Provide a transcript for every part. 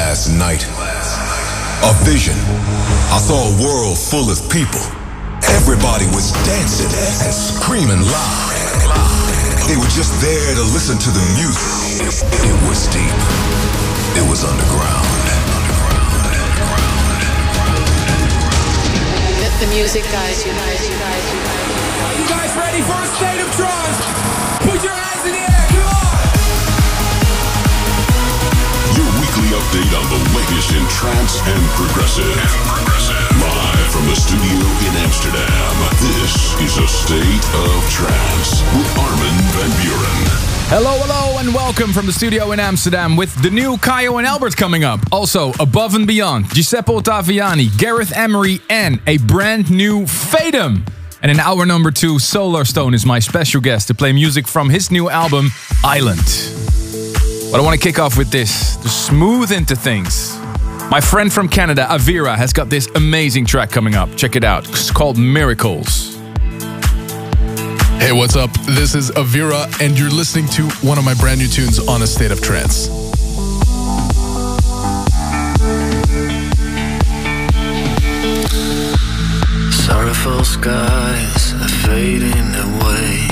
last night. A vision. I saw a world full of people. Everybody was dancing and screaming loud. They were just there to listen to the music. It was deep. It was underground. Let the music you, you, you, guide you. You guys ready for a state of trance? Update on the latest in trance and progressive. Live from the studio in Amsterdam, this is a state of trance with Armin van Buuren. Hello, hello, and welcome from the studio in Amsterdam with the new Kyau and Albert coming up. Also, Above and Beyond, Giuseppe Ottaviani, Gareth Emery, and a brand new Fatum. And in hour number two, Solarstone is my special guest to play music from his new album, Island. But I want to kick off with this to smooth into things. My friend from Canada, Avira, has got this amazing track coming up. Check it out. It's called Miracles. Hey, what's up? This is Avira, and you're listening to one of my brand new tunes on A State of Trance. Sorrowful skies are fading away.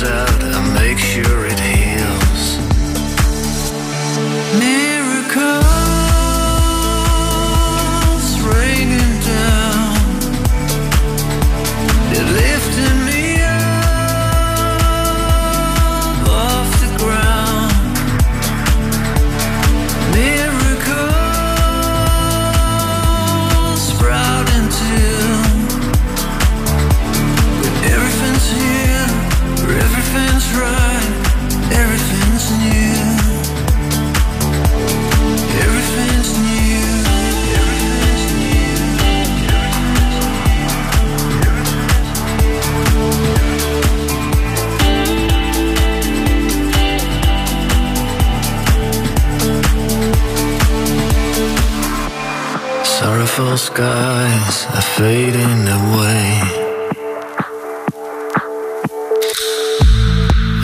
Stands skies are fading away.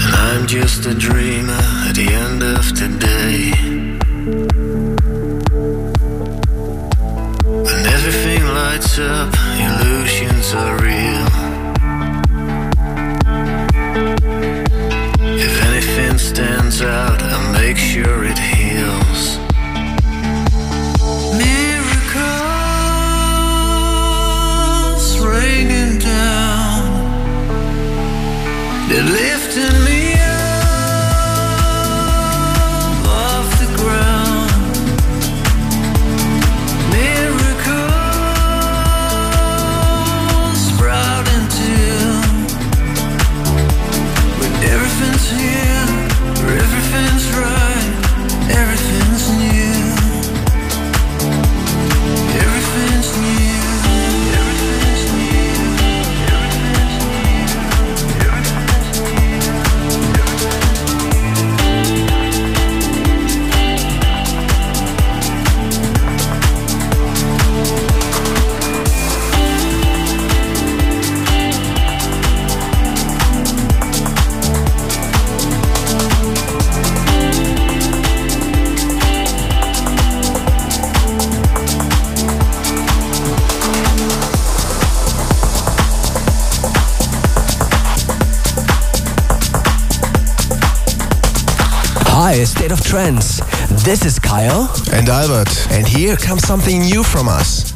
And I'm just a dreamer This is Kyau. And Albert. And here comes something new from us.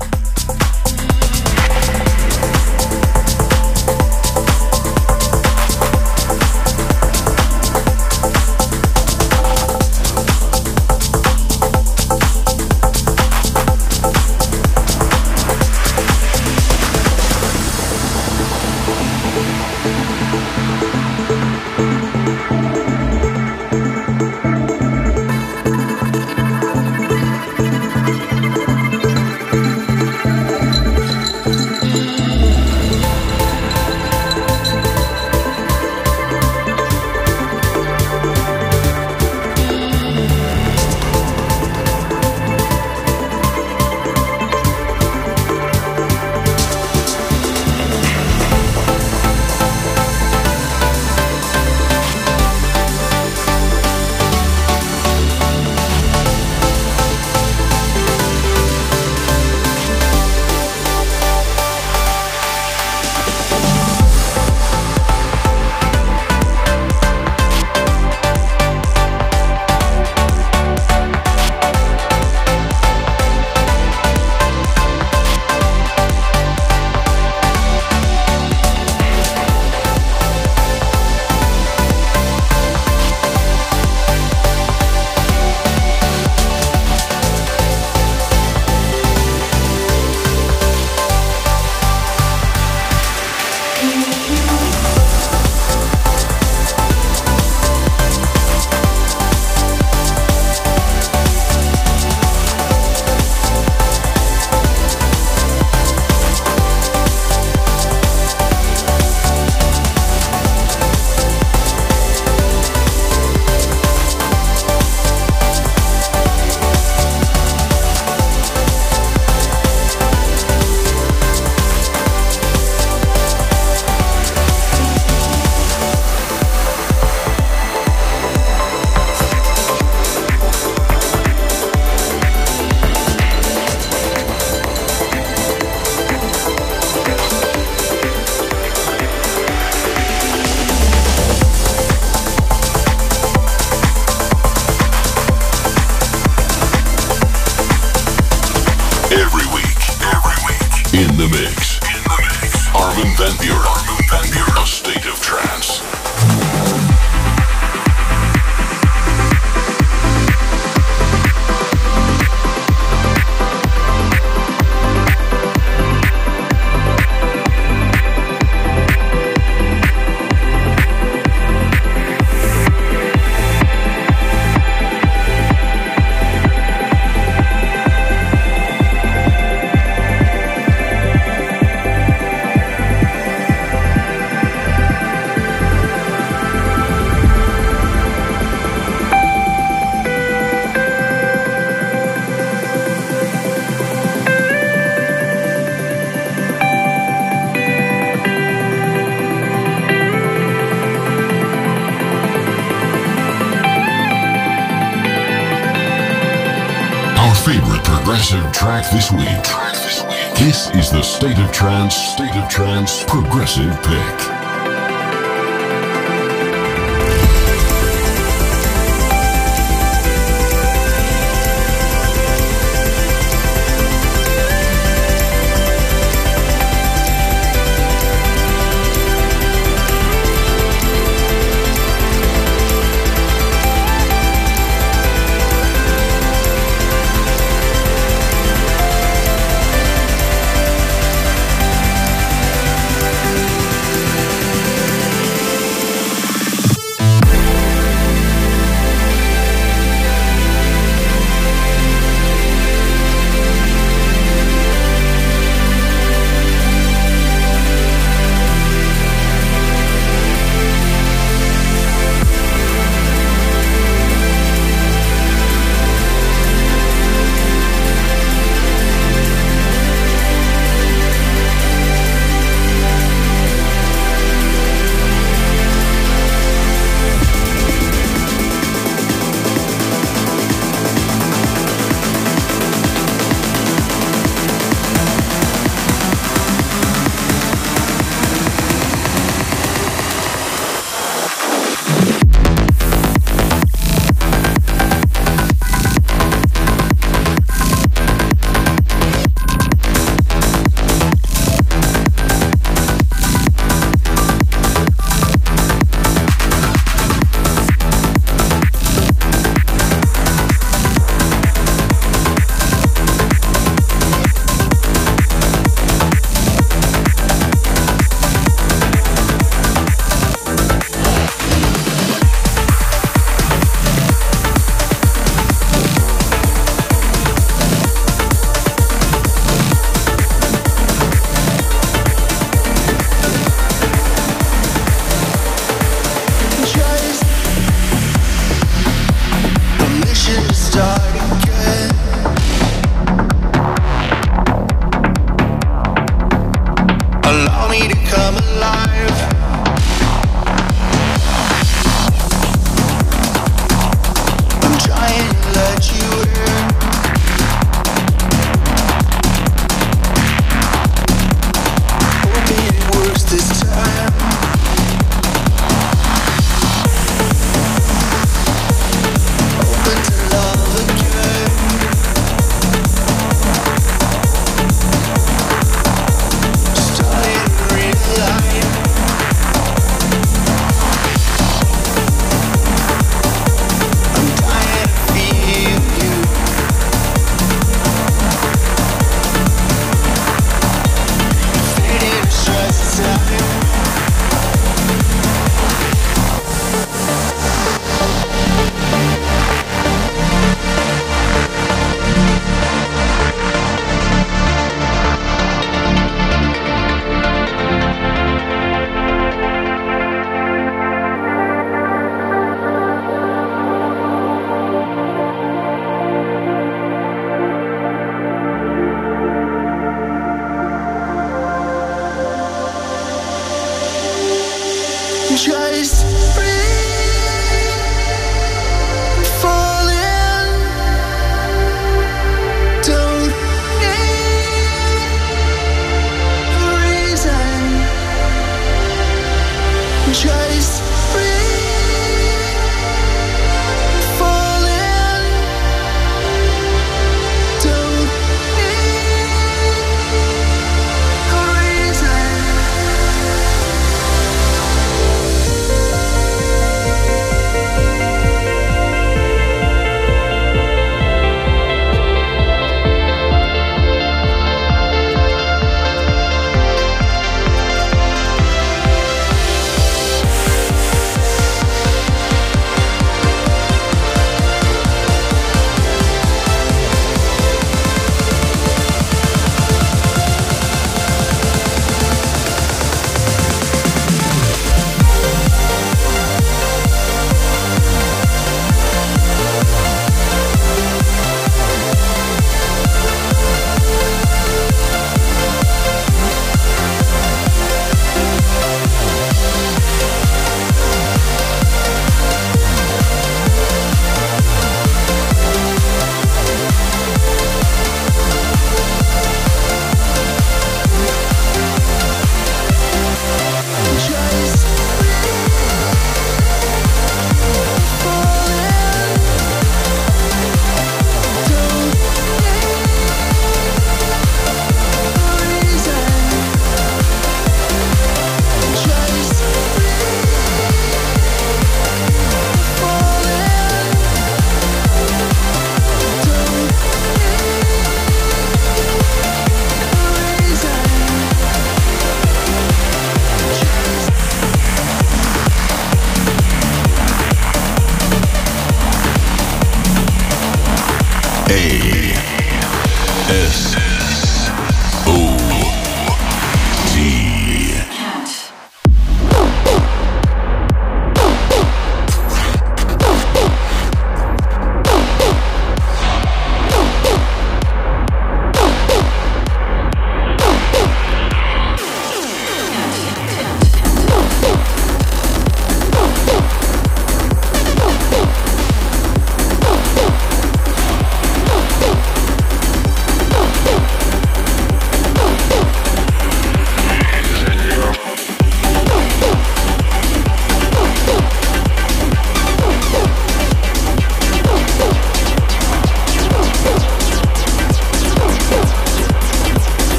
Progressive track this week. This is the State of Trance, State of Trance Progressive Pick.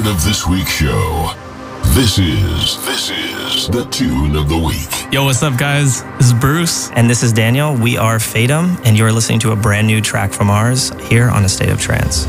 record of this week's show. This is this is the tune of the week. Yo, what's up, guys? This is Bruce, and this is Daniel. We are Fatum, and you are listening to a brand new track from ours here on A State of Trance.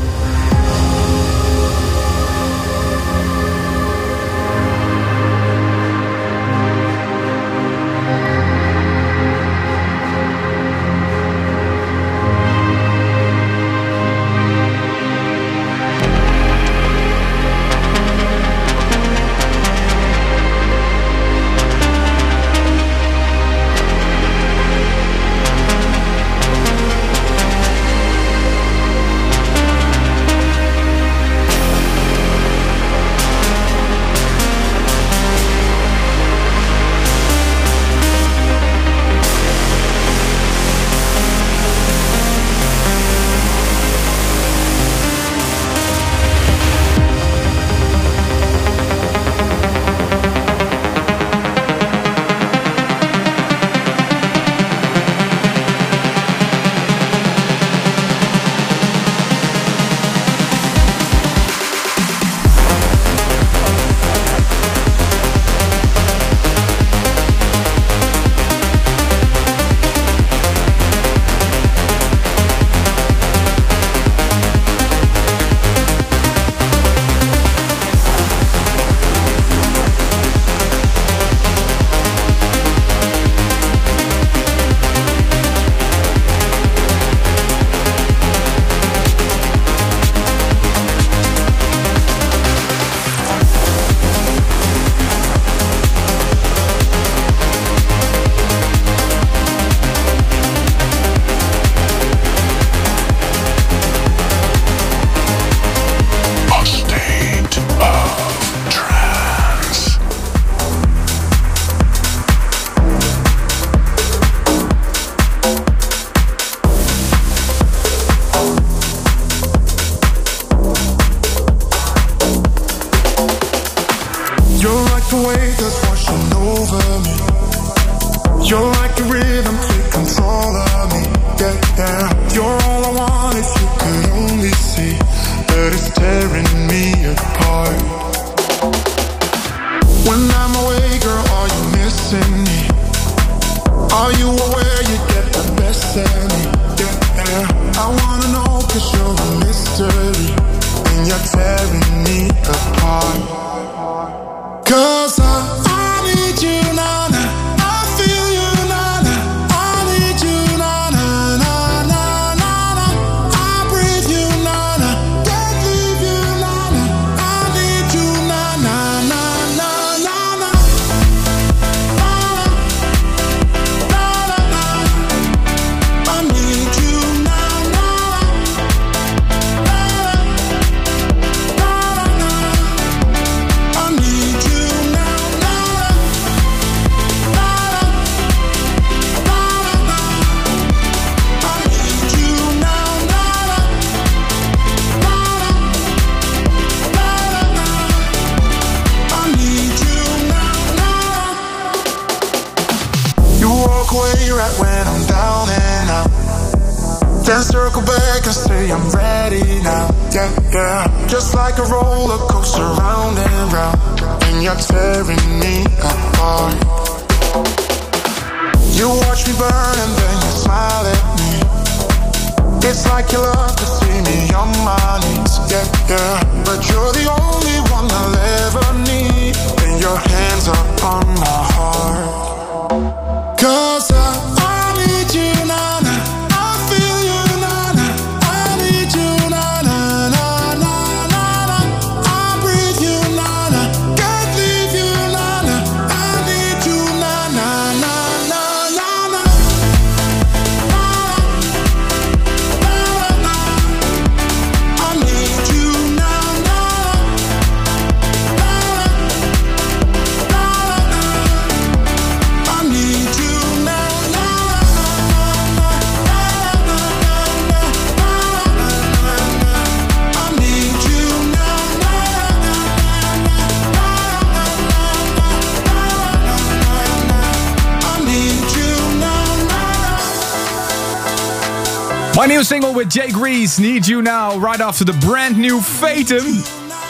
Need You Now, right after the brand new Fatum.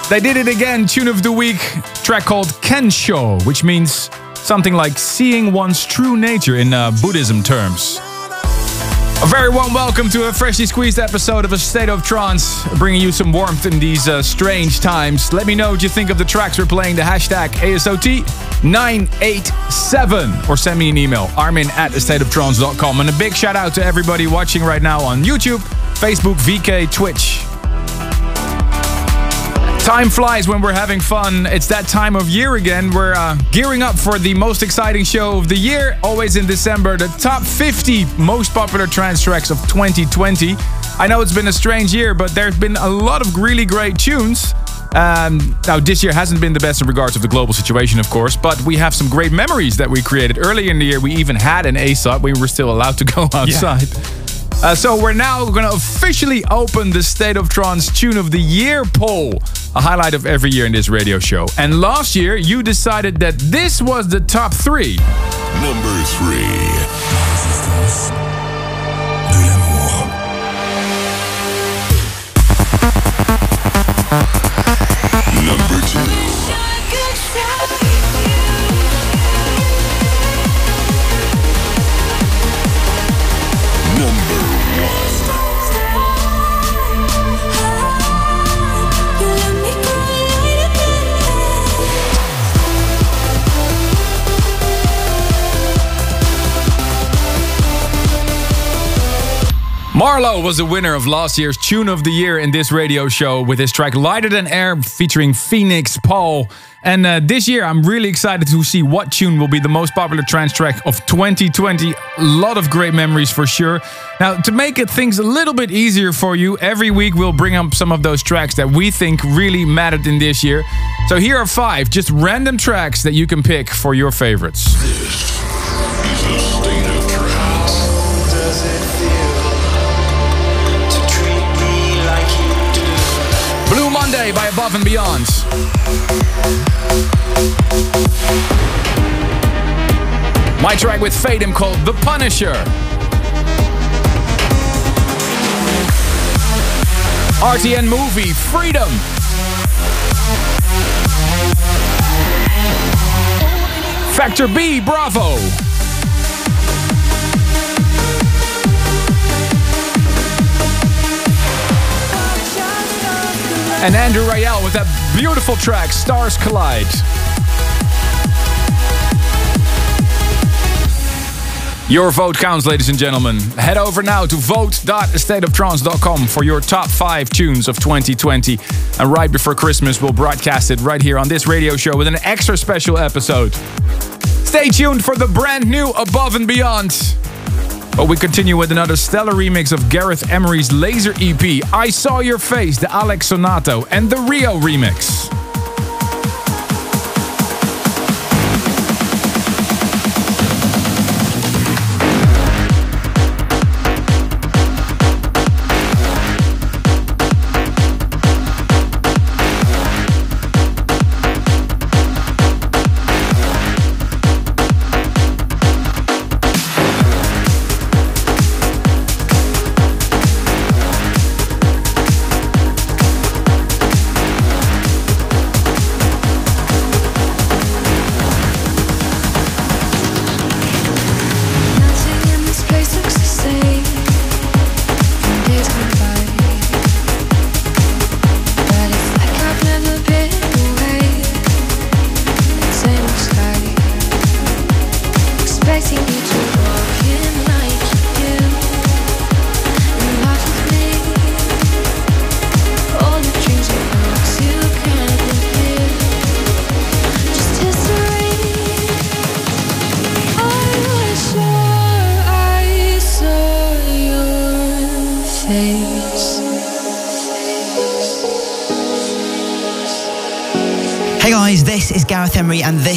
They did it again, tune of the week, track called Kensho, which means something like seeing one's true nature in uh, Buddhism terms. A very warm welcome to a freshly squeezed episode of A State of Trance, bringing you some warmth in these uh, strange times. Let me know what you think of the tracks we're playing, the hashtag ASOT987, or send me an email, armin at astateoftrance.com. And a big shout out to everybody watching right now on YouTube, Facebook, VK, Twitch. Time flies when we're having fun. It's that time of year again. We're uh, gearing up for the most exciting show of the year, always in December, the top 50 most popular trance tracks of 2020. I know it's been a strange year, but there's been a lot of really great tunes. Um, now, this year hasn't been the best in regards of the global situation, of course, but we have some great memories that we created. Earlier in the year, we even had an ASOT. We were still allowed to go outside. Yeah. Uh, so we're now going to officially open the State of Trance Tune of the Year poll, a highlight of every year in this radio show. And last year, you decided that this was the top three. Number three. MaRLo was the winner of last year's Tune of the Year in this radio show with his track Lighter Than Air featuring Feenixpawl. And uh, this year, I'm really excited to see what tune will be the most popular trance track of 2020. A lot of great memories for sure. Now, to make it things a little bit easier for you, every week we'll bring up some of those tracks that we think really mattered in this year. So here are five just random tracks that you can pick for your favorites. By Above and Beyond. My track with Fatum called The Punisher. RTN movie Freedom. Factor B Bravo. And Andrew Rayel with that beautiful track, Stars Collide. Your vote counts, ladies and gentlemen. Head over now to vote.stateoftrance.com for your top five tunes of 2020. And right before Christmas, we'll broadcast it right here on this radio show with an extra special episode. Stay tuned for the brand new Above and Beyond. But we continue with another stellar remix of Gareth Emery's Laser EP, I Saw Your Face, the Alex Sonata, and TheRio remix.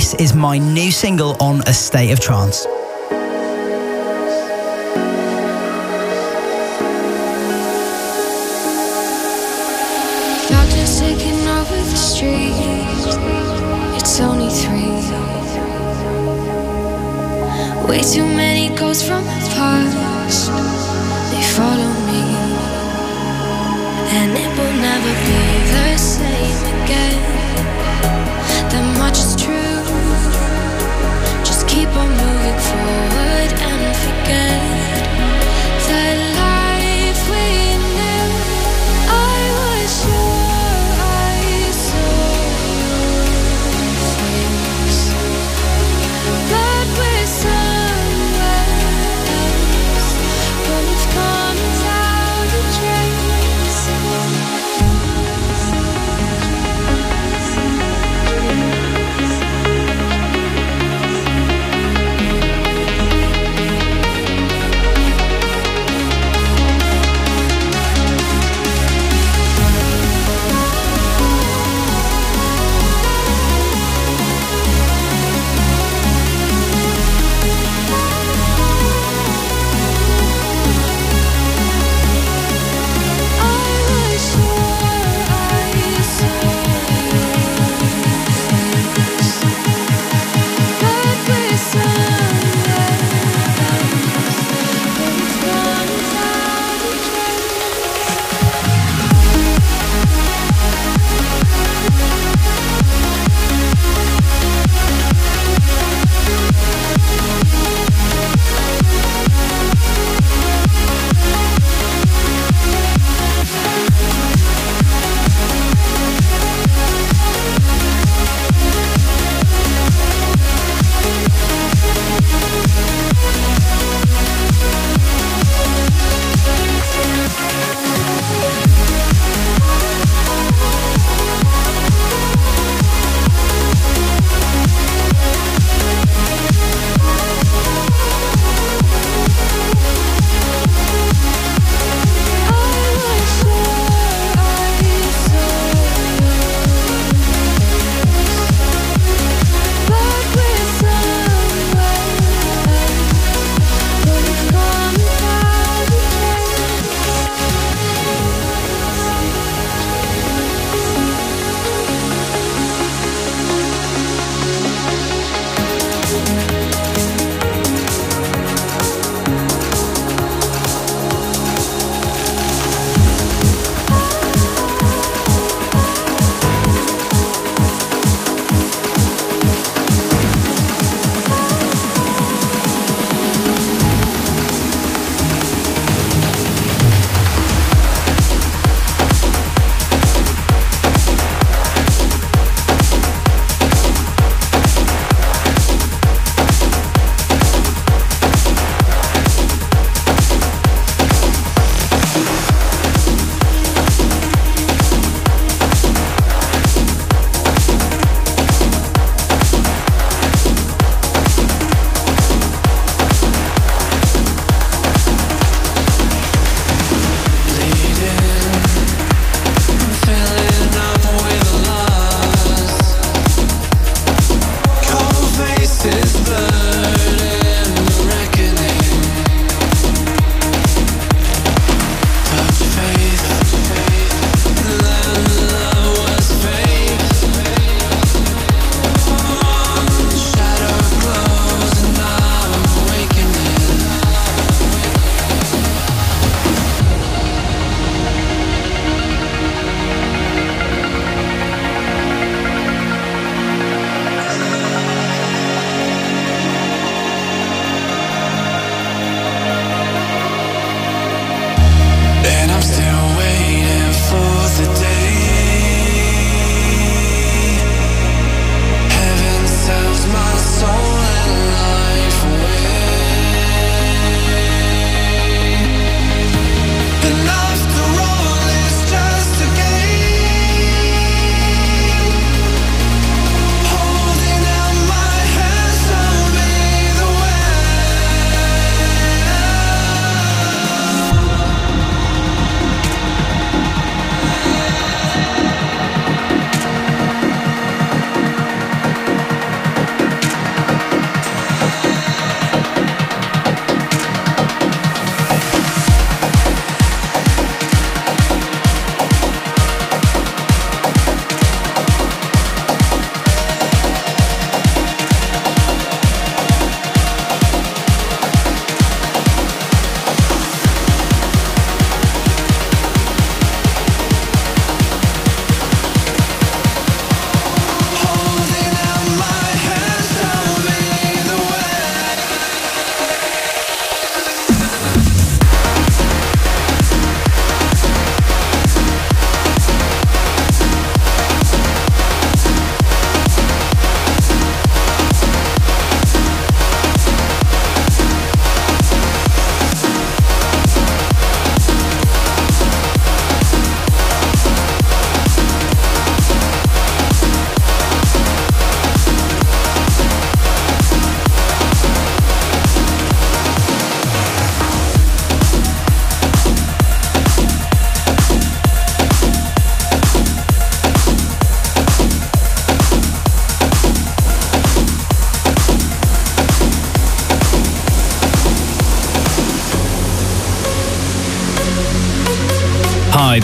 This is my new single on A State of Trance. Doctors taking over the street. It's only three. Way too many ghosts from the past. They follow me, and it will never be.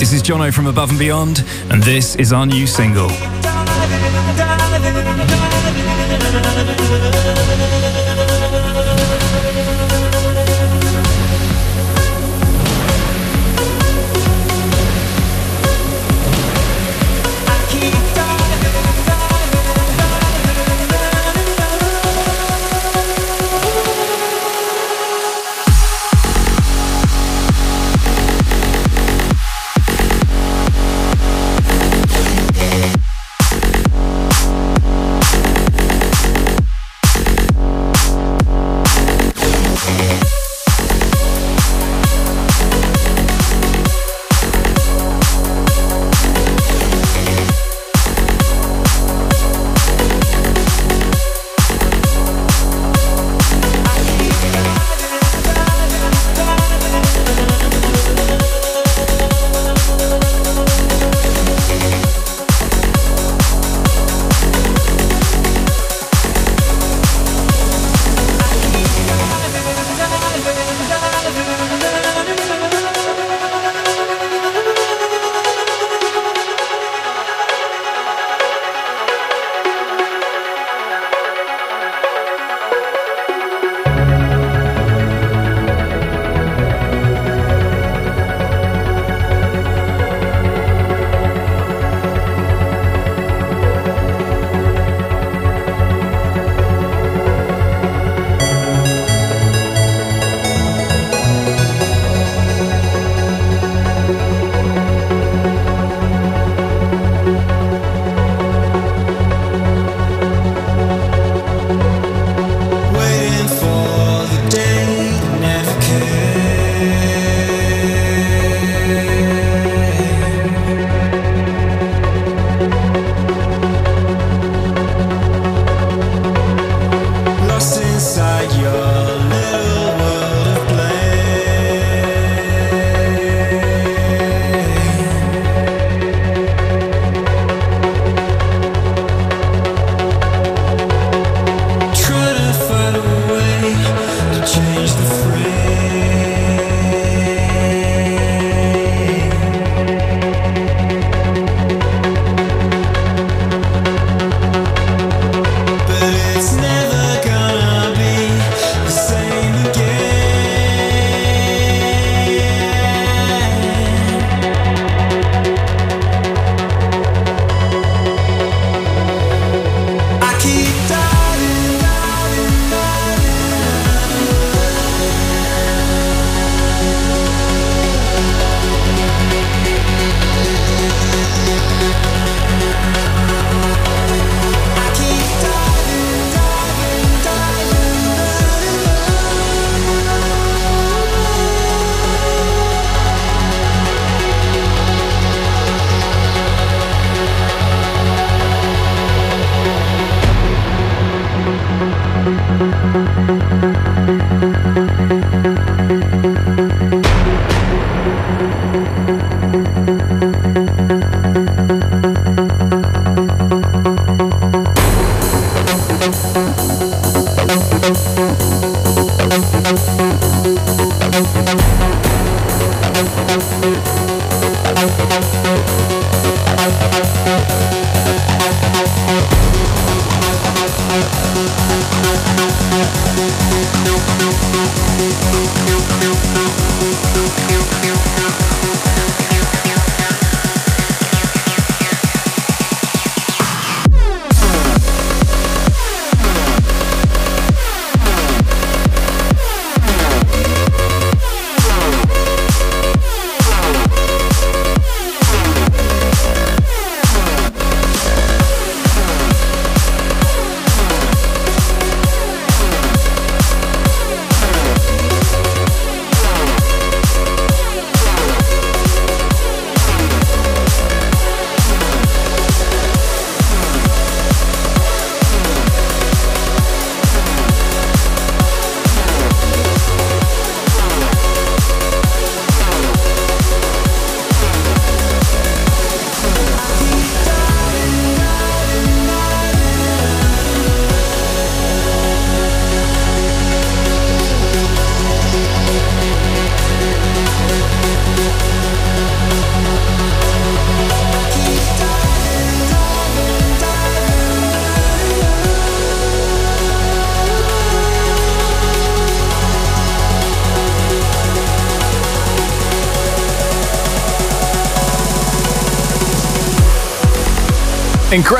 This is Jono from Above and Beyond, and this is our new single.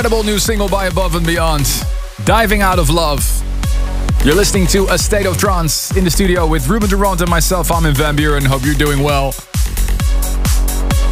Incredible new single by Above and Beyond. Diving Out of Love. You're listening to A State of Trance in the studio with Ruben de Ronde and myself, Armin van Buuren. Hope you're doing well.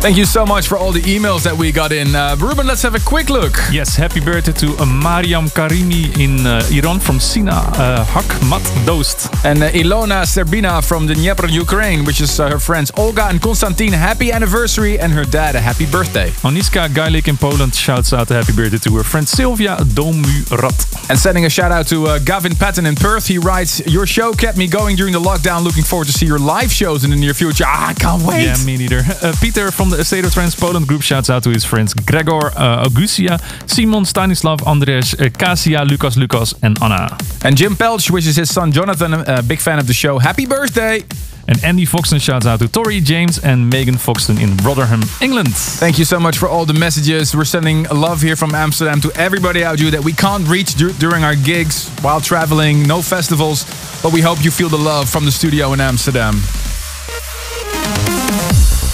Thank you so much for all the emails that we got in. Uh, Ruben, let's have a quick look. Yes, happy birthday to uh, Mariam Karimi in uh, Iran from Sina uh, Hakmat Dost. And uh, Ilona Serbina from the Dnieper, Ukraine, which is uh, her friends Olga and Konstantin. Happy anniversary and her dad a happy birthday. Oniska Gailik in Poland shouts out a happy birthday to her friend Sylvia Domurat. And sending a shout out to uh, Gavin Patton in Perth. He writes, Your show kept me going during the lockdown. Looking forward to see your live shows in the near future. Ah, I can't wait. Yeah, me neither. Uh, Peter from the State of Trance Poland group shouts out to his friends Gregor uh, Augustia, Simon Stanislav, Andres, uh, Kasia, Lucas Lucas, and Anna. And Jim Pelch wishes his son Jonathan, a big fan of the show, happy birthday. And Andy Foxton shouts out to Tori James and Megan Foxton in Rotherham, England. Thank you so much for all the messages. We're sending love here from Amsterdam to everybody out there that we can't reach dur- during our gigs while traveling, no festivals, but we hope you feel the love from the studio in Amsterdam.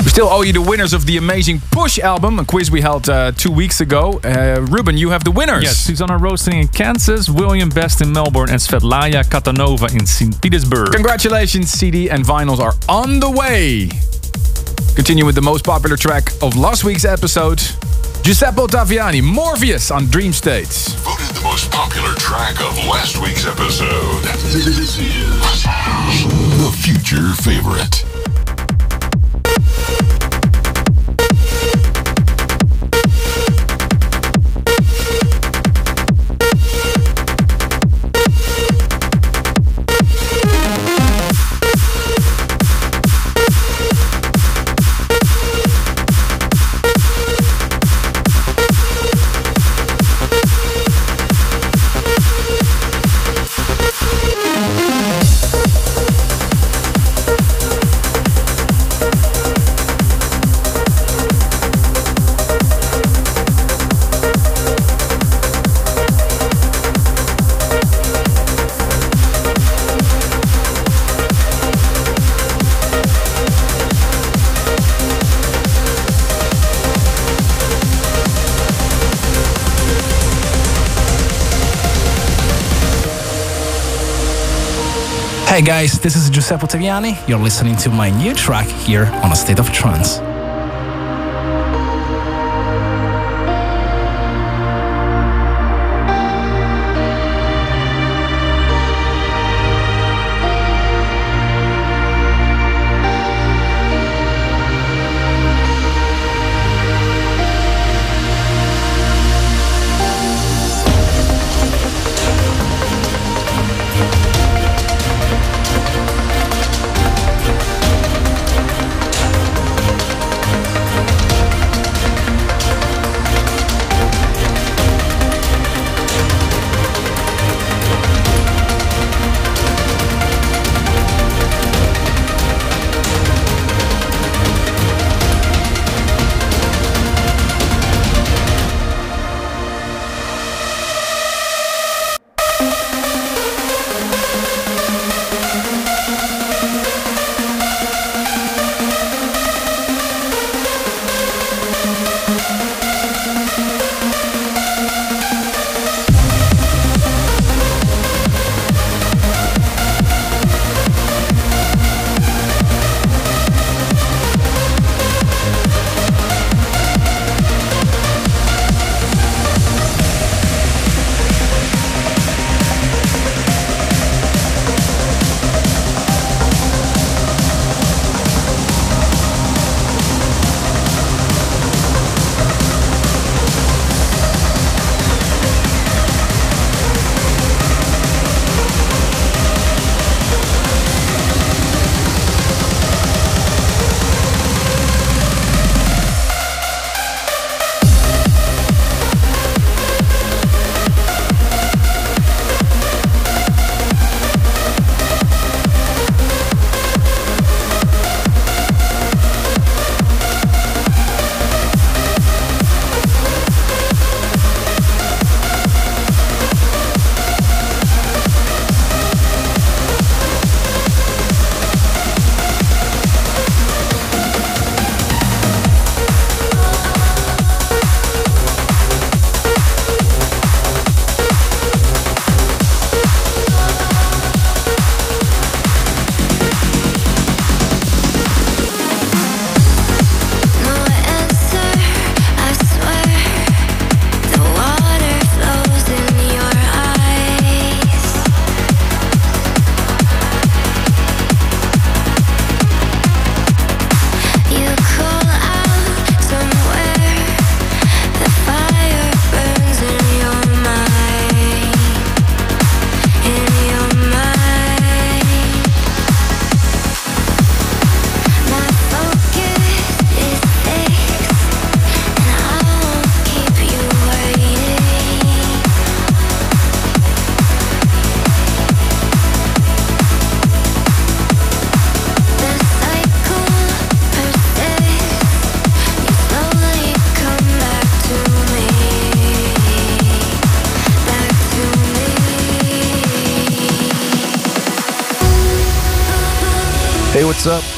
We still owe you the winners of the amazing Push album, a quiz we held uh, two weeks ago. Uh, Ruben, you have the winners. Yes, Susanna Roasting in Kansas, William Best in Melbourne, and Svetlaya Katanova in St. Petersburg. Congratulations, CD and vinyls are on the way. Continue with the most popular track of last week's episode. Giuseppe Ottaviani, Morpheus on Dream States. Voted the most popular track of last week's episode. This is the future favorite. Hey guys, this is Giuseppe Ottaviani. You're listening to my new track here on A State of Trance.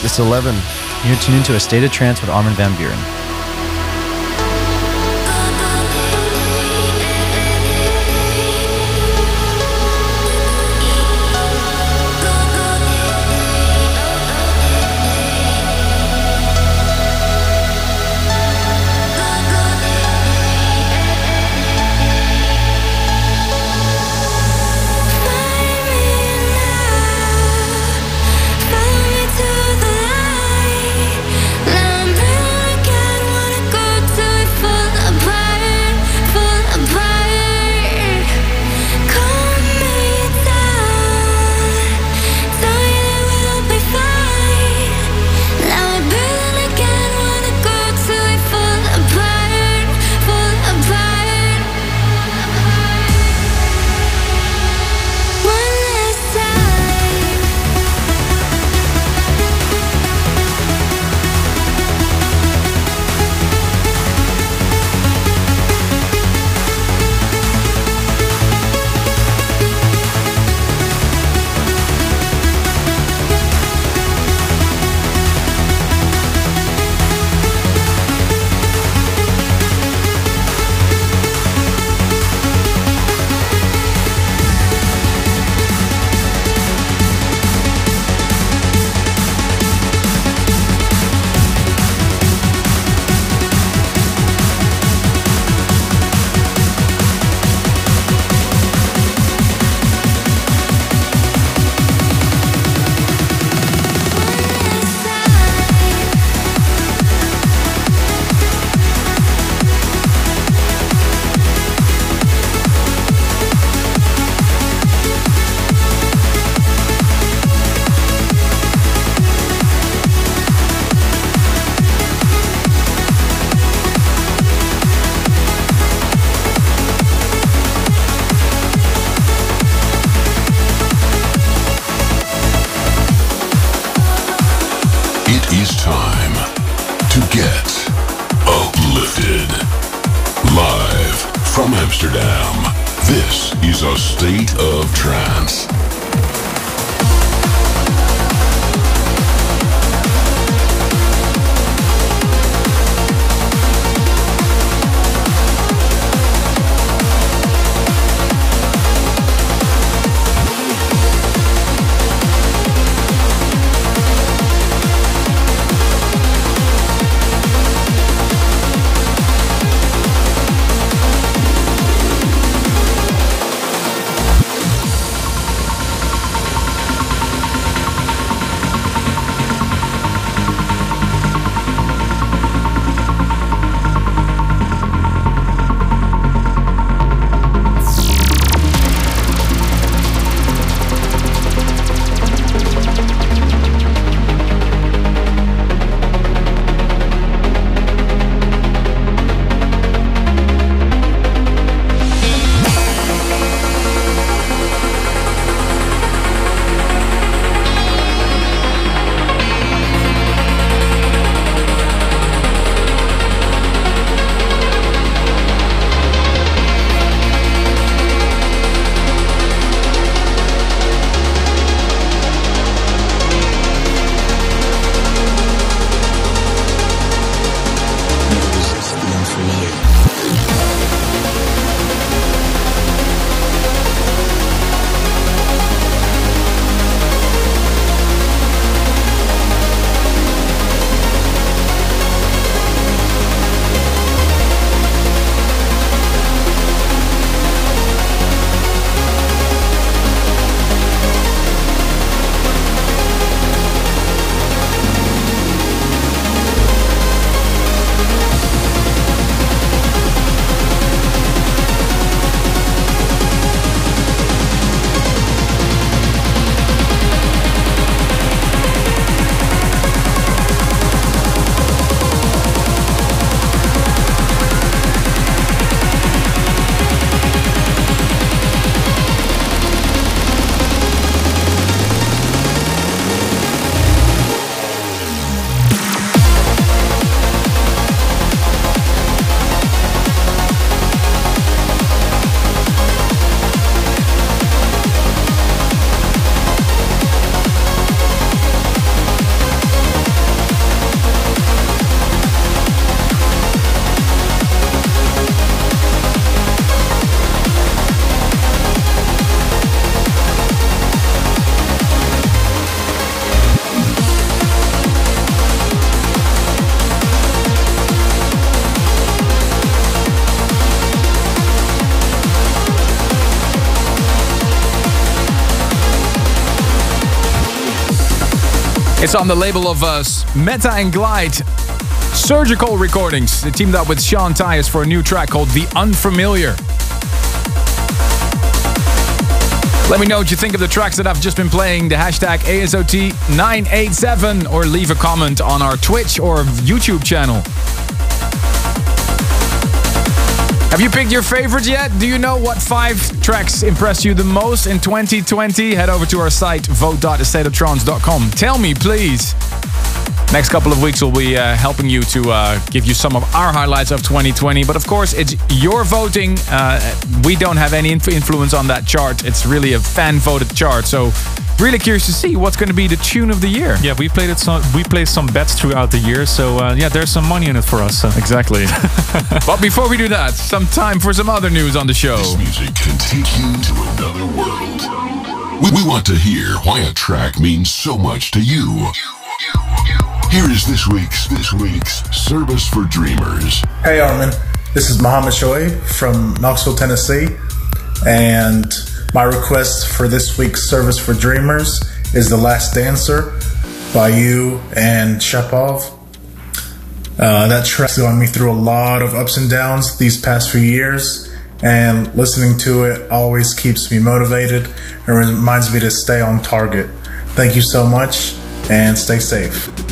It's 11. You're tuned into a state of trance with Armin van Buuren. It's on the label of uh, Metta and Glyde Surgical Recordings. They teamed up with Sean Tyas for a new track called The Unfamiliar. Let me know what you think of the tracks that I've just been playing. The hashtag ASOT987 or leave a comment on our Twitch or YouTube channel. Have you picked your favorites yet? Do you know what five tracks impressed you the most in 2020? Head over to our site, vote.stateoftrance.com. Tell me, please. Next couple of weeks, we'll be uh, helping you to uh, give you some of our highlights of 2020. But of course, it's your voting. Uh, we don't have any influence on that chart. It's really a fan voted chart. So, really curious to see what's going to be the tune of the year. Yeah, we played it. Some, we played some bets throughout the year, so uh, yeah, there's some money in it for us. uh. Exactly. but before we do that, some time for some other news on the show. This music can take you to another world. We, we want to hear why a track means so much to you. Here is this week's this week's service for dreamers. Hey Armin, this is Mohammed Shoaib from Knoxville, Tennessee, and my request for this week's service for dreamers is "The Last Dancer" by you and Shapov. Uh, that track's gone me through a lot of ups and downs these past few years, and listening to it always keeps me motivated and reminds me to stay on target. Thank you so much, and stay safe.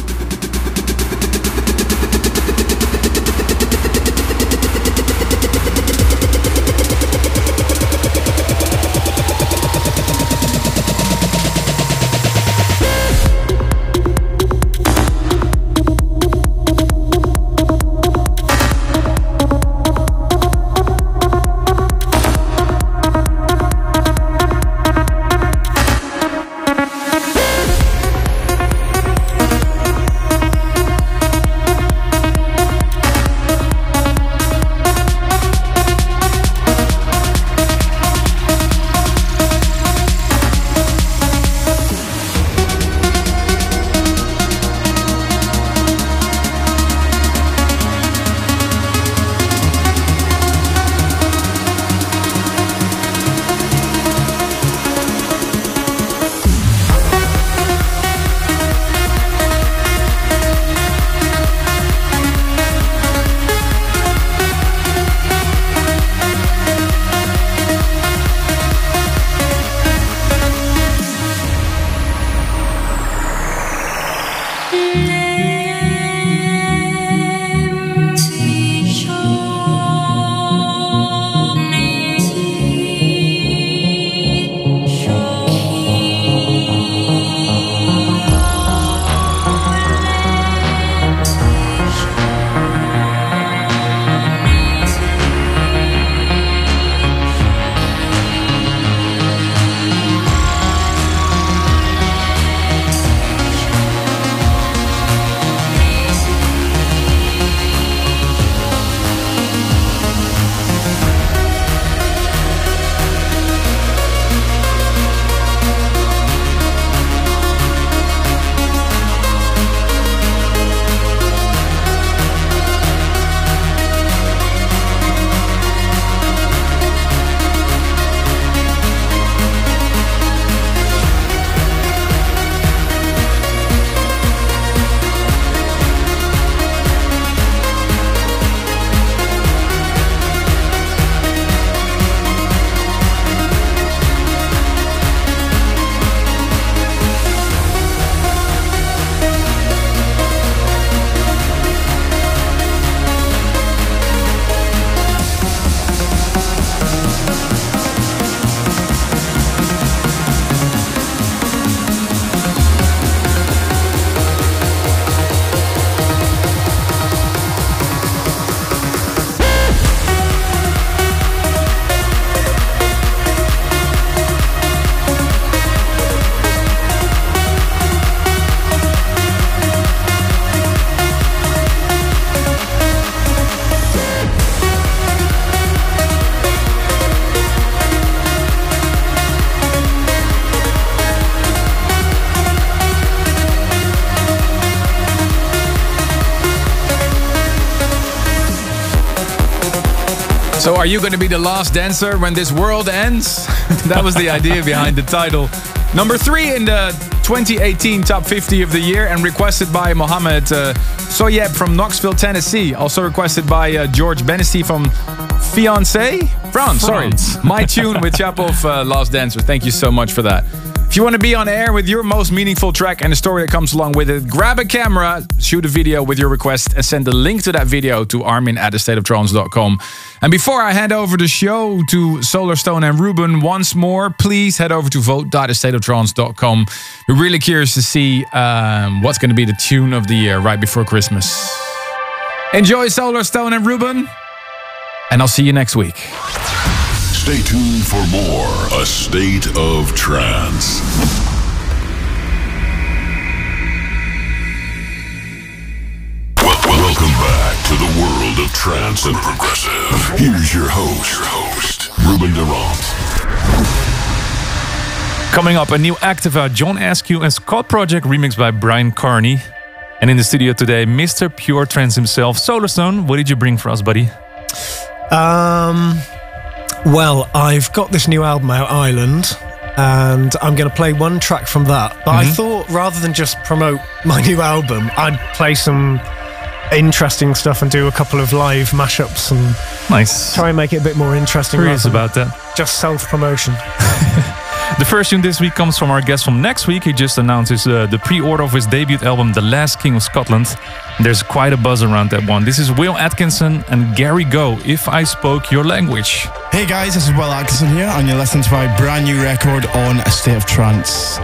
Are you going to be the last dancer when this world ends? that was the idea behind the title. Number three in the 2018 Top 50 of the Year and requested by Mohammed uh, Soyeb from Knoxville, Tennessee. Also requested by uh, George Benesty from Fiancé? France, sorry. My tune with Shapov uh, Last Dancer. Thank you so much for that. If you want to be on air with your most meaningful track and the story that comes along with it, grab a camera, shoot a video with your request, and send the link to that video to armin at thestateoftrance.com. And before I hand over the show to Solarstone and Ruben once more, please head over to vote.thestateoftrance.com. We're really curious to see um, what's going to be the tune of the year right before Christmas. Enjoy Solarstone and Ruben, and I'll see you next week. Stay tuned for more A State of Trance. The trance and progressive. Here's your host, your host, Ruben de Ronde. Coming up, a new Activa, John Askew and Scot Project remixed by Brian Carney. And in the studio today, Mr. Pure Trance himself, Solar Solarstone. What did you bring for us, buddy? Um, well, I've got this new album out, Island, and I'm going to play one track from that. But I Mhm. thought rather than just promote my new album, I'd play some interesting stuff and do a couple of live mashups and Nice. try and make it a bit more interesting. Curious about that. Just self promotion. The first tune this week comes from our guest from next week. He just announced his, uh, the pre-order of his debut album, The Last King of Scotland. There's quite a buzz around that one. This is Will Atkinson and Gary Go, If I Spoke Your Language. Hey guys, this is Will Atkinson here, and you're listening to my brand new record on A State of Trance.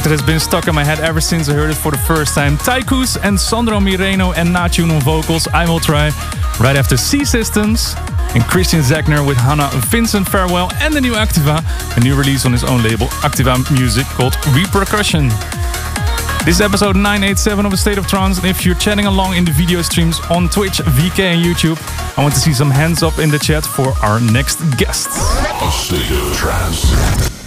Track that has been stuck in my head ever since I heard it for the first time. Taikus and Sandro Mireno and Nachun on vocals. I will try. Right after C Systems and Christian Zechner with Hannah Vincent Farewell and the new Activa, a new release on his own label, Activa Music, called Repercussion. This is episode 987 of A State of Trance, and if you're chatting along in the video streams on Twitch, VK, and YouTube, I want to see some hands up in the chat for our next guest. A State of Trance.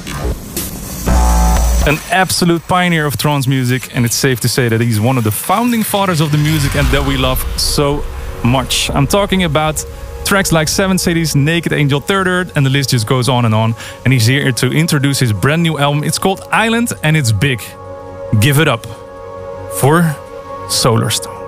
An absolute pioneer of trance music, and it's safe to say that he's one of the founding fathers of the music and that we love so much. I'm talking about tracks like Seven Cities, Naked Angel, Third Earth, and the list just goes on and on. And he's here to introduce his brand new album. It's called Island, and it's big. Give it up for Solarstone. Thank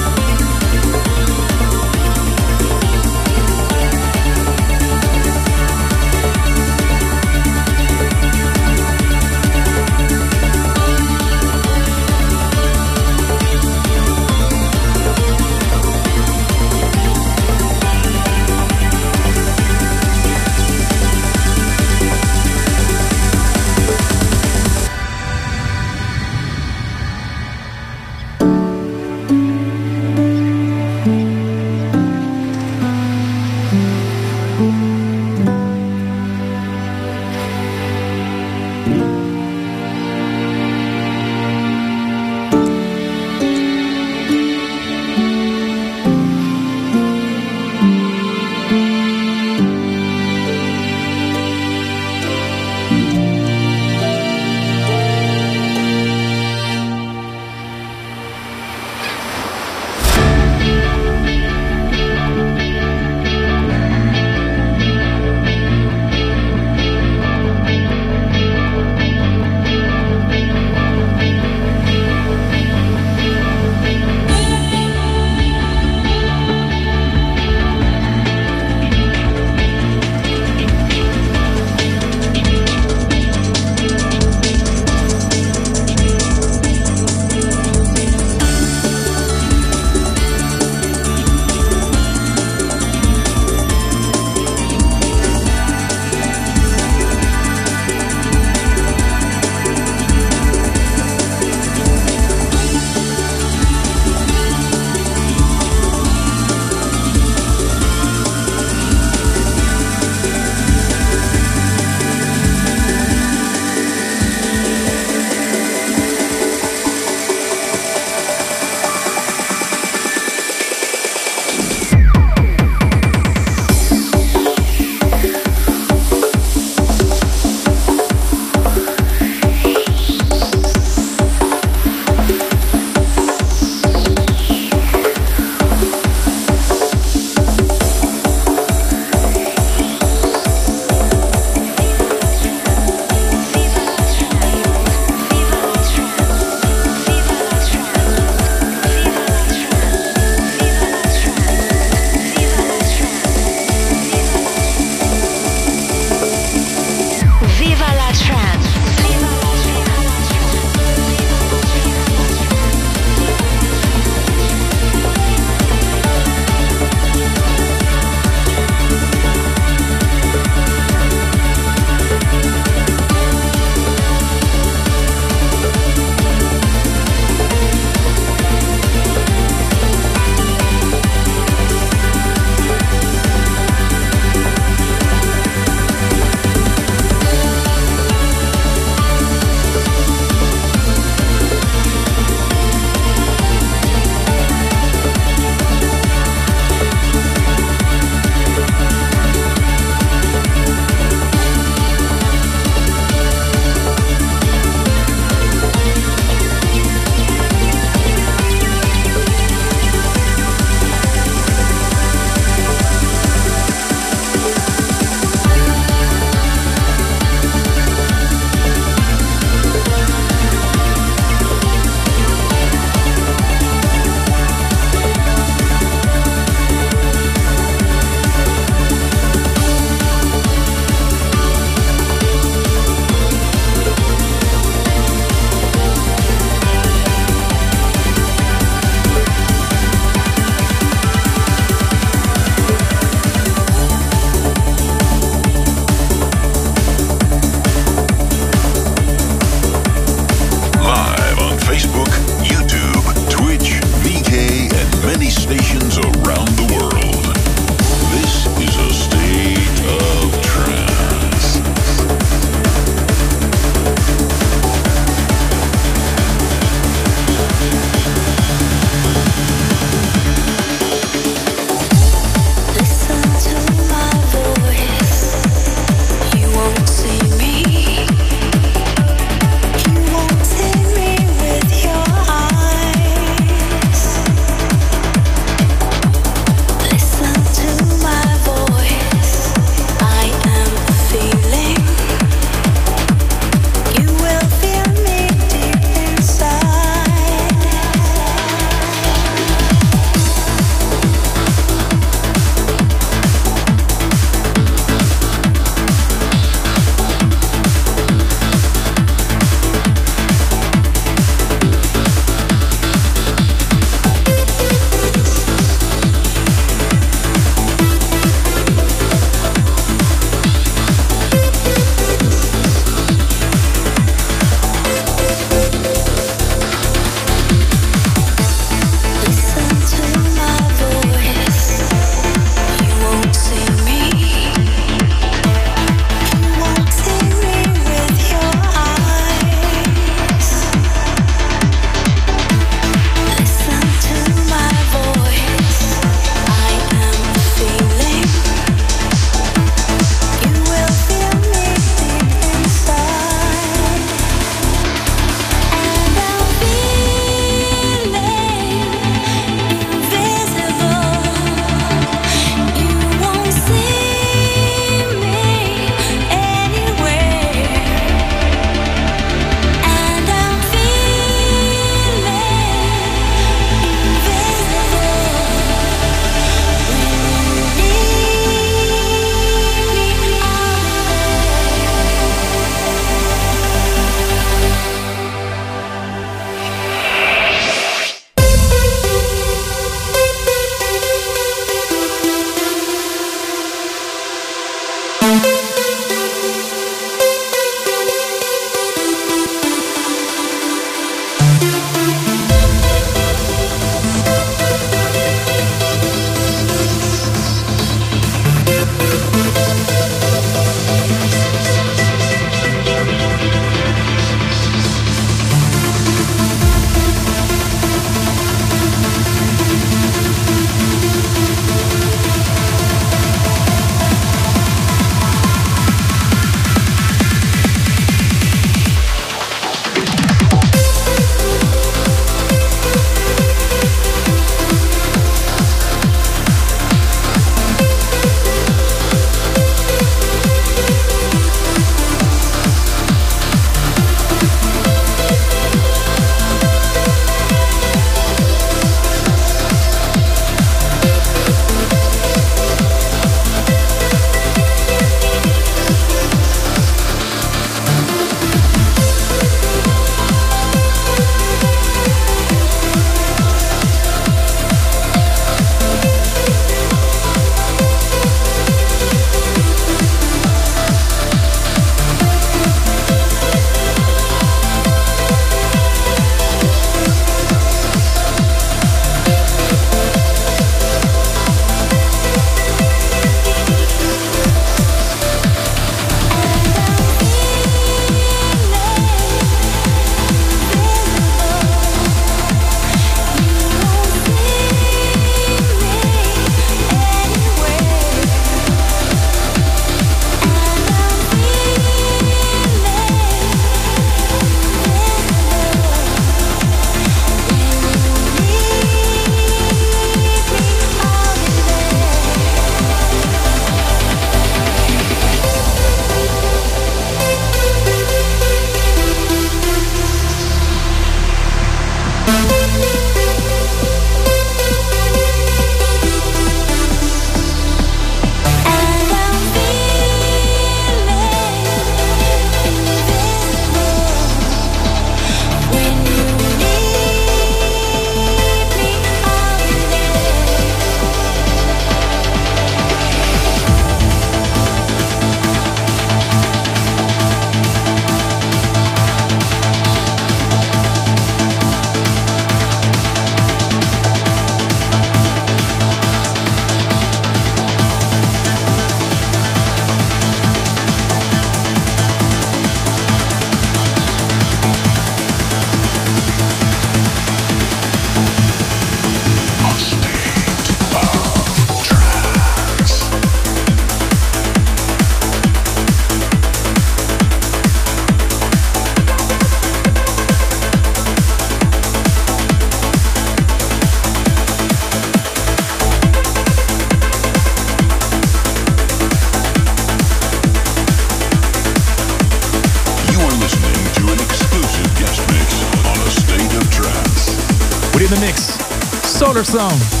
Solar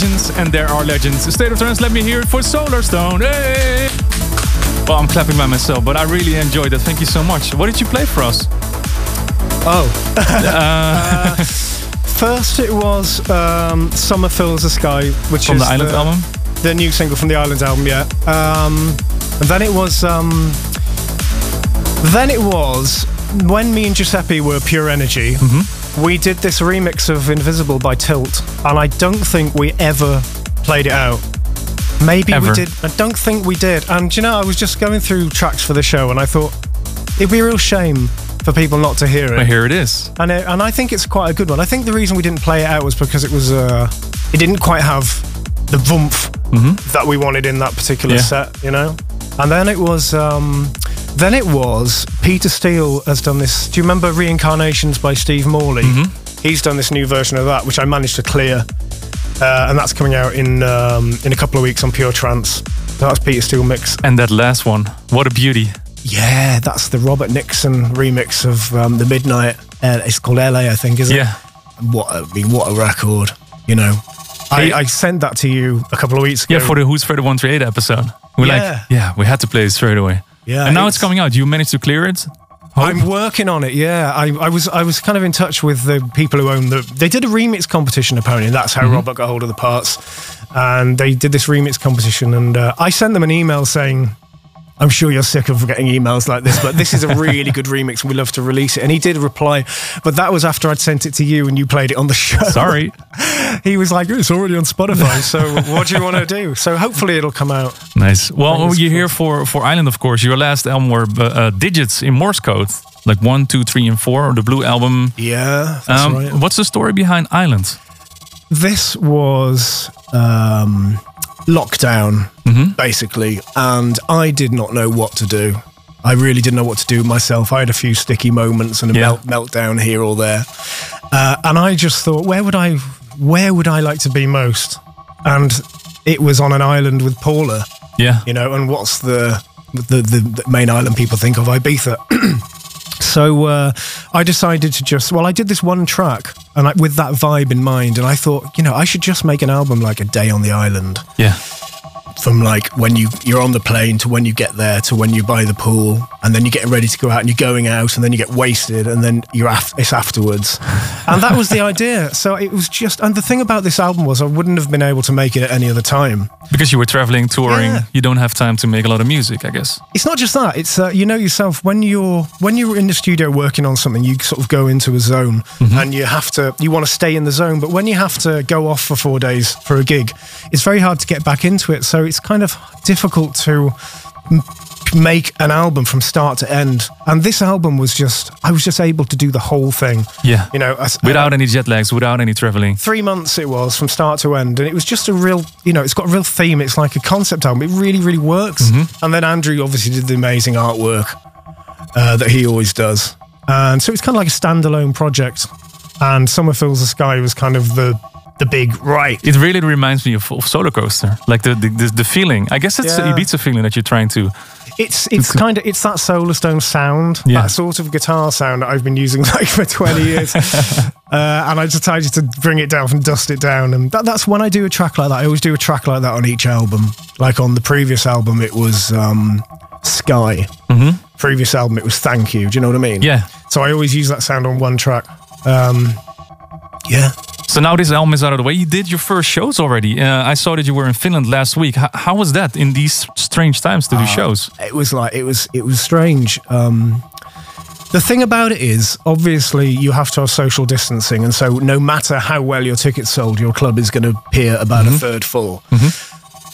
legends and there are legends. State of Trance, let me hear it for Solarstone. Hey! Well, I'm clapping by myself, but I really enjoyed that. Thank you so much. What did you play for us? Oh. Uh, First, it was um, Summer Fills the Sky, which From is the Island album? The new single from the Island album, yeah. Um, and then it was. Um, then it was when me and Giuseppe were Pure Energy. Mm-hmm. We did this remix of Invisible by Tilt, and I don't think we ever played it out. Maybe Ever. we did. I don't think we did. And you know, I was just going through tracks for the show, and I thought it'd be a real shame for people not to hear it. But here it is. And it, and I think it's quite a good one. I think the reason we didn't play it out was because it was uh, it didn't quite have the oomph that we wanted in that particular Yeah. set, you know. And then it was um, then it was Peter Steele has done this. Do you remember Reincarnations by Steve Morley? He's done this new version of that, which I managed to clear, uh, and that's coming out in um, in a couple of weeks on Pure Trance. That's Peter Steele mix. And that last one, what a beauty. Yeah, that's the Robert Nickson remix of um, the Midnight. Uh, it's called LA, I think, isn't Yeah. it? What I mean, what a record, you know. I, I sent that to you a couple of weeks ago. Yeah, for the Who's Freddy 138 episode. We're Yeah. like, yeah, we had to play it straight away. Yeah, And now it's, it's- coming out. Do you managed to clear it? I'm working on it. Yeah, I, I was I was kind of in touch with the people who own the. They did a remix competition apparently. And that's how Mm-hmm. Robert got hold of the parts, and they did this remix competition. And uh, I sent them an email saying. I'm sure you're sick of getting emails like this, but this is a really good remix we love to release it. And he did reply, but that was after I'd sent it to you and you played it on the show. Sorry. he was like, it's already on Spotify, so what do you want to do? So hopefully it'll come out. Nice. Well, you're here for, for Island, of course. Your last album were uh, uh, digits in Morse code, like one, two, three, and four, or the Blue Album. Yeah, that's Um, right. What's the story behind Island? This was um, lockdown, Mm-hmm. basically, and I did not know what to do. I really didn't know what to do myself. I had a few sticky moments and a Yeah. melt, meltdown here or there, uh, and I just thought, where would I, where would I like to be most? And it was on an island with Paula, Yeah. you know. And what's the the, the, the main island people think of? Ibiza. So uh, I decided to just well, I did this one track, and I, with that vibe in mind, and I thought, you know, I should just make an album like a day on the island, Yeah. From like when you you're on the plane to when you get there to when you buy the pool, and then you're getting ready to go out and you're going out, and then you get wasted, and then you're af- it's afterwards, and that was the idea. So it was just, and the thing about this album was I wouldn't have been able to make it at any other time. Because you were traveling, touring, Yeah. you don't have time to make a lot of music, I guess. It's not just that. It's uh, you know yourself when you're when you're in the studio working on something, you sort of go into a zone and you have to you want to stay in the zone. But when you have to go off for four days for a gig, it's very hard to get back into it. So it's kind of difficult to make an album from start to end. And this album was just I was just able to do the whole thing. Yeah. You know, as, Without any jet lags, without any traveling. three months it was from start to end and it was just a real you know it's got a real theme it's like a concept album it really really works and then andrew obviously did the amazing artwork uh, that he always does and so it's kind of like a standalone project and summer fills the sky was kind of the the big right. It really reminds me of, of Solar Coaster, like the, the the feeling. I guess it's the Ibiza feeling that you're trying to. it's it's kind of it's that solarstone sound Yeah. that sort of guitar sound that i've been using like for 20 years. Uh, and i decided to bring it down and dust it down. And that, that's when i do a track like that. I always do a track like that on each album. Like on the previous album it was um, sky. Previous album it was thank you. Do you know what i mean? Yeah. so i always use that sound on one track. Um, yeah So now this album is out of the way. You did your first shows already. Uh, I saw that you were in Finland last week. H- how was that in these strange times to do shows? it was like it was it was strange um the thing about it is obviously you have to have social distancing and so no matter how well your tickets sold your club is going to appear about a third full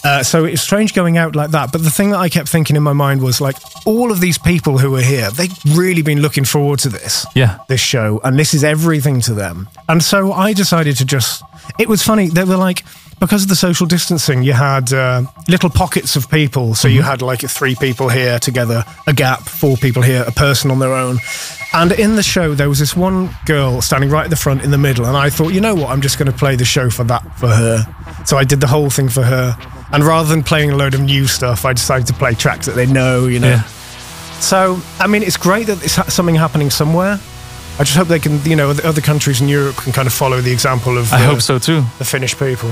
uh, so it's strange going out like that but the thing that i kept thinking in my mind was like all of these people who are here they've really been looking forward to this Yeah. this show and this is everything to them and so i decided to just it was funny they were like because of the social distancing you had uh, little pockets of people so you had like three people here together a gap four people here a person on their own and in the show there was this one girl standing right at the front in the middle and i thought you know what i'm just going to play the show for that for her so i did the whole thing for her and rather than playing a load of new stuff i decided to play tracks that they know you know Yeah. so, I mean, it's great that it's ha- something happening somewhere. I just hope they can, you know, other countries in Europe can kind of follow the example of. I the- hope so too. The Finnish people.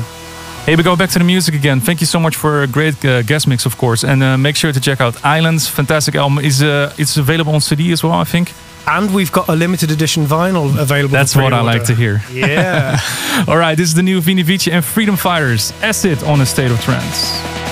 Hey, we go back to the music again. Thank you so much for a great uh, guest mix, of course, and uh, make sure to check out Islands. Fantastic album. is uh, It's available on CD as well, I think. And we've got a limited edition vinyl available. That's what I like to hear. Yeah. All right, this is the new Vini Vici and Freedom Fighters. Acid on a State of Trance.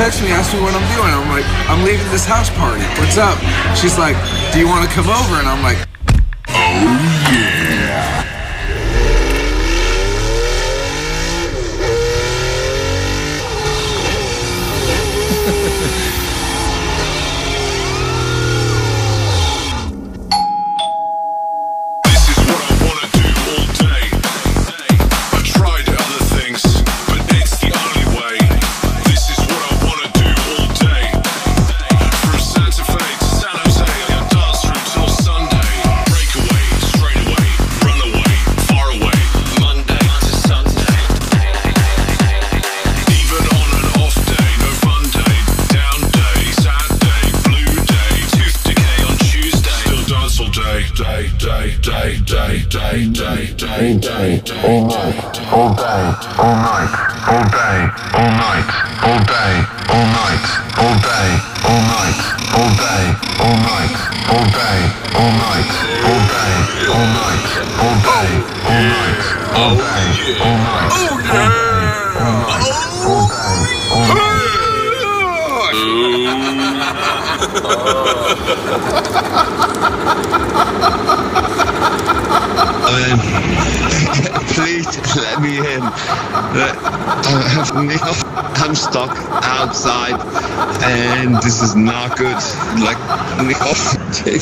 texts me, asks me what I'm doing. I'm like, I'm leaving this house party. What's up? She's like, do you want to come over? And I'm like,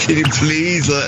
Can you please? Uh,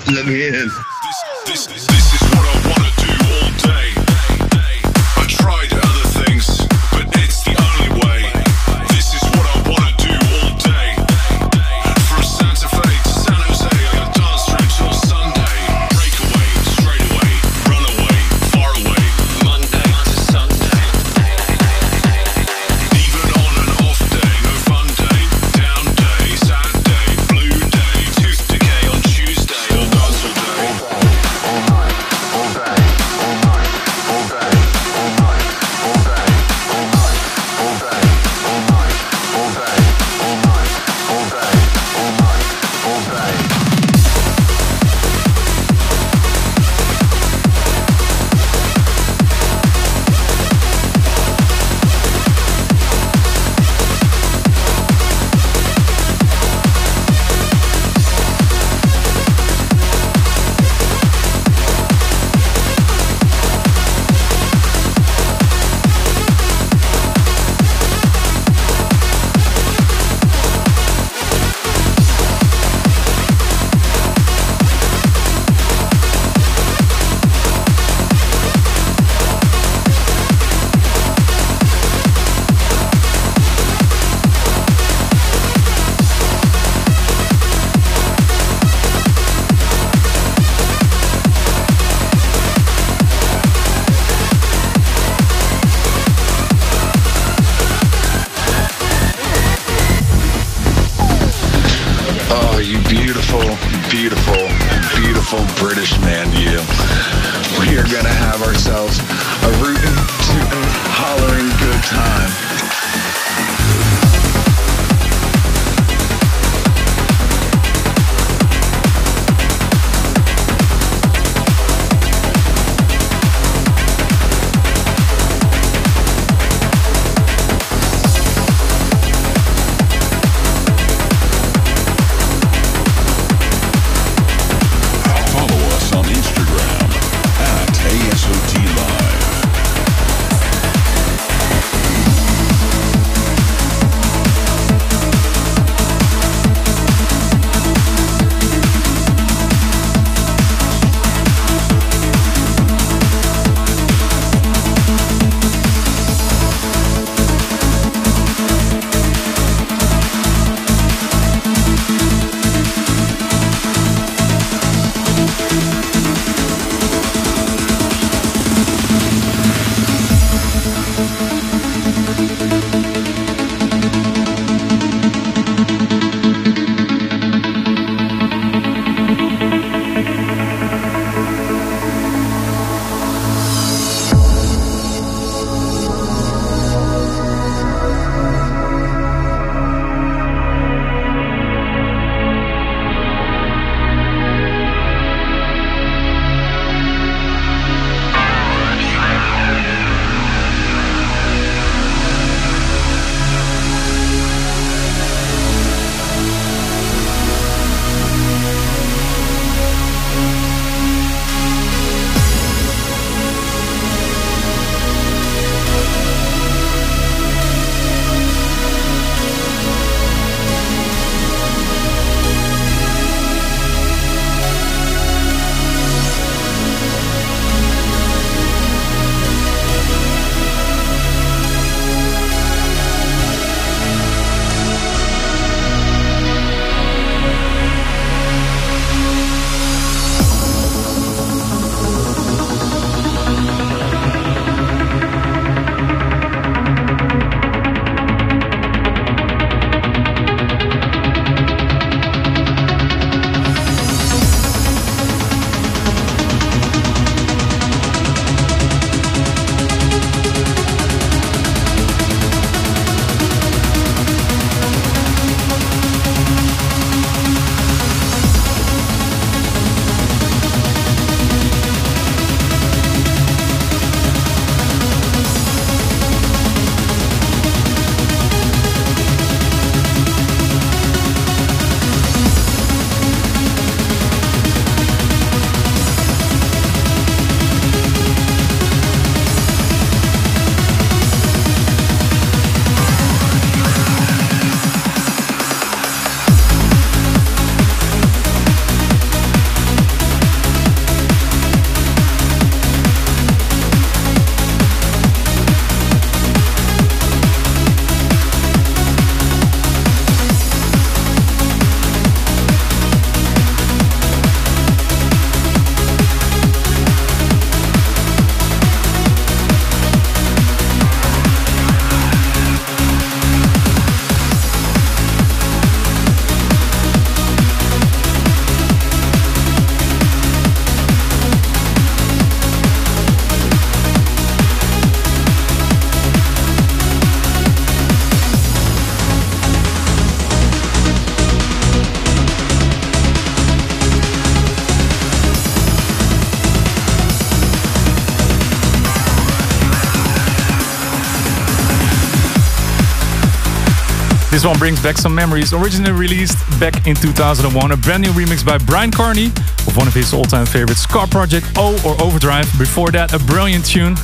This one brings back some memories. Originally released back in 2001, a brand new remix by Bryan Kearney of one of his all-time favorites, Scot Project O or Overdrive. Before that, a brilliant tune.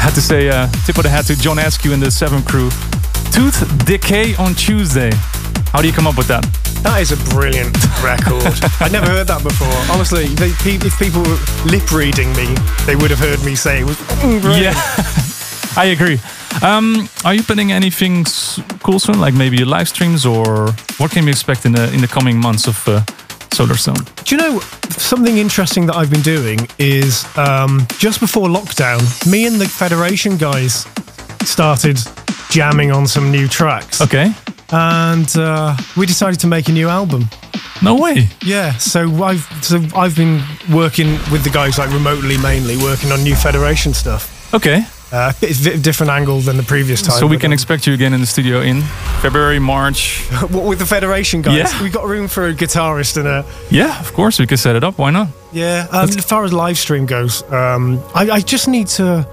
Had to say uh, tip of the hat to John Askew and the Seven Crew. Tooth Decay on Tuesday. How do you come up with that? That is a brilliant record. I'd never heard that before. Honestly, they, if people were lip reading me, they would have heard me say it was mm, brilliant. Yeah, I agree. Um, are you planning anything cool soon, like maybe live streams, or what can we expect in the in the coming months of uh, Solarstone? Do you know something interesting that I've been doing is um, just before lockdown, me and the Federation guys started jamming on some new tracks. Okay. And uh, we decided to make a new album. No way. Yeah, so I've so I've been working with the guys like remotely, mainly working on new Federation stuff. Okay. Uh, a different angle than the previous time. So we can um, expect you again in the studio in February, March. what with the Federation guys? Yeah. We got room for a guitarist and a Yeah, of course we can set it up. Why not? Yeah, um, as far as live stream goes, um, I, I just need to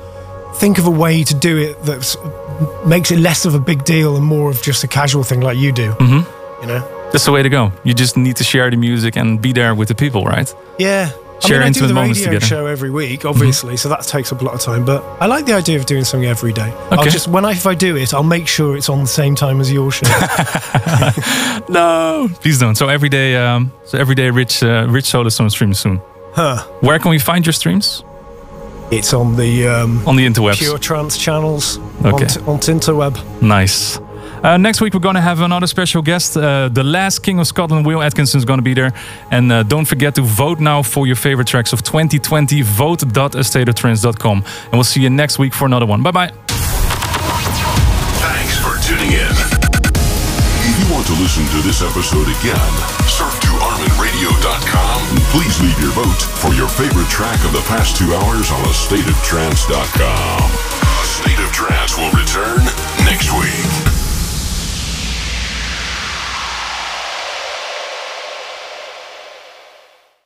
think of a way to do it that makes it less of a big deal and more of just a casual thing like you do. hmm You know? That's the way to go. You just need to share the music and be there with the people, right? Yeah. Share I mean, I do the moments radio together. show every week, obviously, so that takes up a lot of time. But I like the idea of doing something every day. Okay. I'll just when I if I do it, I'll make sure it's on the same time as your show. no, please don't. So every day, um, so every day, Rich, uh, Rich Stone streams soon. huh? Where can we find your streams? It's on the um, On the interwebs. Pure Trance channels Okay. on, t- on Tinterweb. Nice. Uh, next week, we're going to have another special guest. Uh, the last King of Scotland, Will Atkinson, is going to be there. And uh, don't forget to vote now for your favorite tracks of 2020. Vote.astateoftrance.com. And we'll see you next week for another one. Bye bye. Thanks for tuning in. If you want to listen to this episode again, surf to ArminRadio.com and please leave your vote for your favorite track of the past two hours on AstateOfTrance.com. A State of Trance.